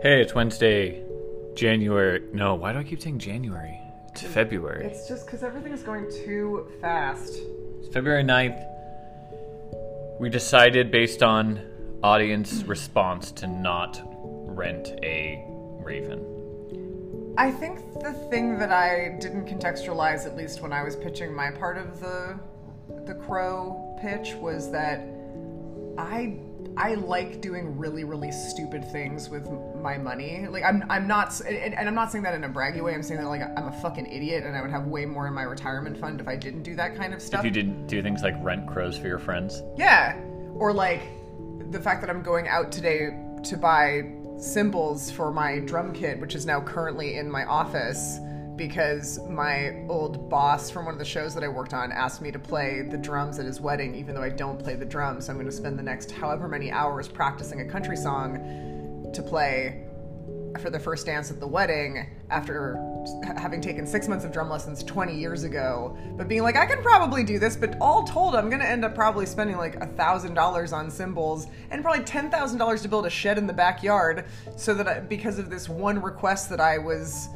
Hey, it's Wednesday, January. No, why do I keep saying January? It's February. It's just because everything's going too fast. It's February 9th. We decided, based on audience response, to not rent a Raven. I think the thing that I didn't contextualize, at least when I was pitching my part of the the crow pitch, was that I I like doing really really stupid things with my money. Like I'm I'm not, and, and I'm not saying that in a braggy way. I'm saying that like I'm a fucking idiot, and I would have way more in my retirement fund if I didn't do that kind of stuff. If you didn't do things like rent crows for your friends, Yeah. Or like the fact that I'm going out today to buy cymbals for my drum kit, which is now currently in my office because my old boss from one of the shows that I worked on asked me to play the drums at his wedding, even though I don't play the drums. So I'm going to spend the next however many hours practicing a country song to play for the first dance at the wedding after having taken six months of drum lessons 20 years ago but being like i can probably do this but all told i'm gonna end up probably spending like a thousand dollars on cymbals and probably ten thousand dollars to build a shed in the backyard so that I, because of this one request that i was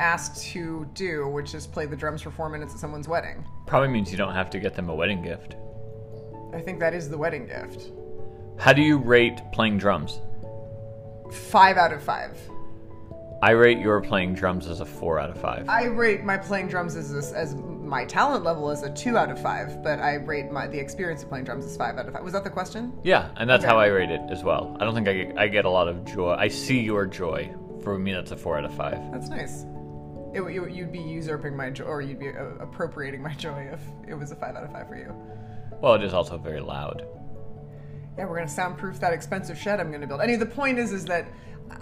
asked to do which is play the drums for four minutes at someone's wedding probably means you don't have to get them a wedding gift. i think that is the wedding gift How do you rate playing drums? five out of five I rate your playing drums as a 4 out of 5. I rate my playing drums as a, as my talent level as a two out of five, but I rate my the experience of playing drums as five out of five. Was that the question? Yeah, and that's Okay. how I rate it as well. I don't think I get, I get a lot of joy. I see your joy. For me, that's a 4 out of 5. That's nice. It, you, you'd be usurping my joy, or you'd be uh, appropriating my joy if it was a five out of five for you. Well, it is also very loud. Yeah, we're gonna soundproof that expensive shed I'm gonna build. Anyway, the point is, is that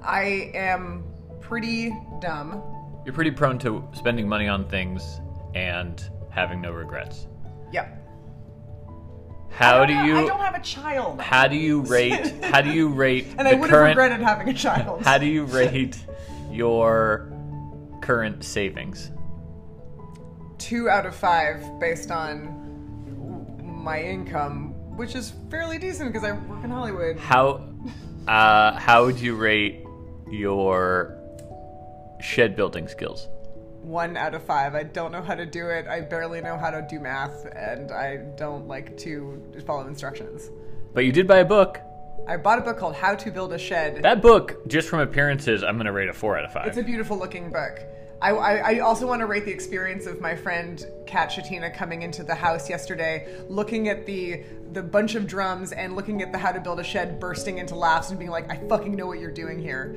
I am pretty dumb. You're pretty prone to spending money on things and having no regrets. Yep. How I do have- you I don't have a child. how do you rate how do you rate and I would have regretted having a child. how do you rate your current savings? two out of five based on my income, which is fairly decent because I work in Hollywood. How uh, how would you rate your shed building skills? One out of five. I don't know how to do it. I barely know how to do math, and I don't like to follow instructions. But you did buy a book. I bought a book called How to Build a Shed. That book, just from appearances, I'm gonna rate a four out of five. It's a beautiful looking book. I, I, I also want to rate the experience of my friend Kat Shatina coming into the house yesterday, looking at the the bunch of drums and looking at the How to Build a Shed, bursting into laughs and being like, "I fucking know what you're doing here."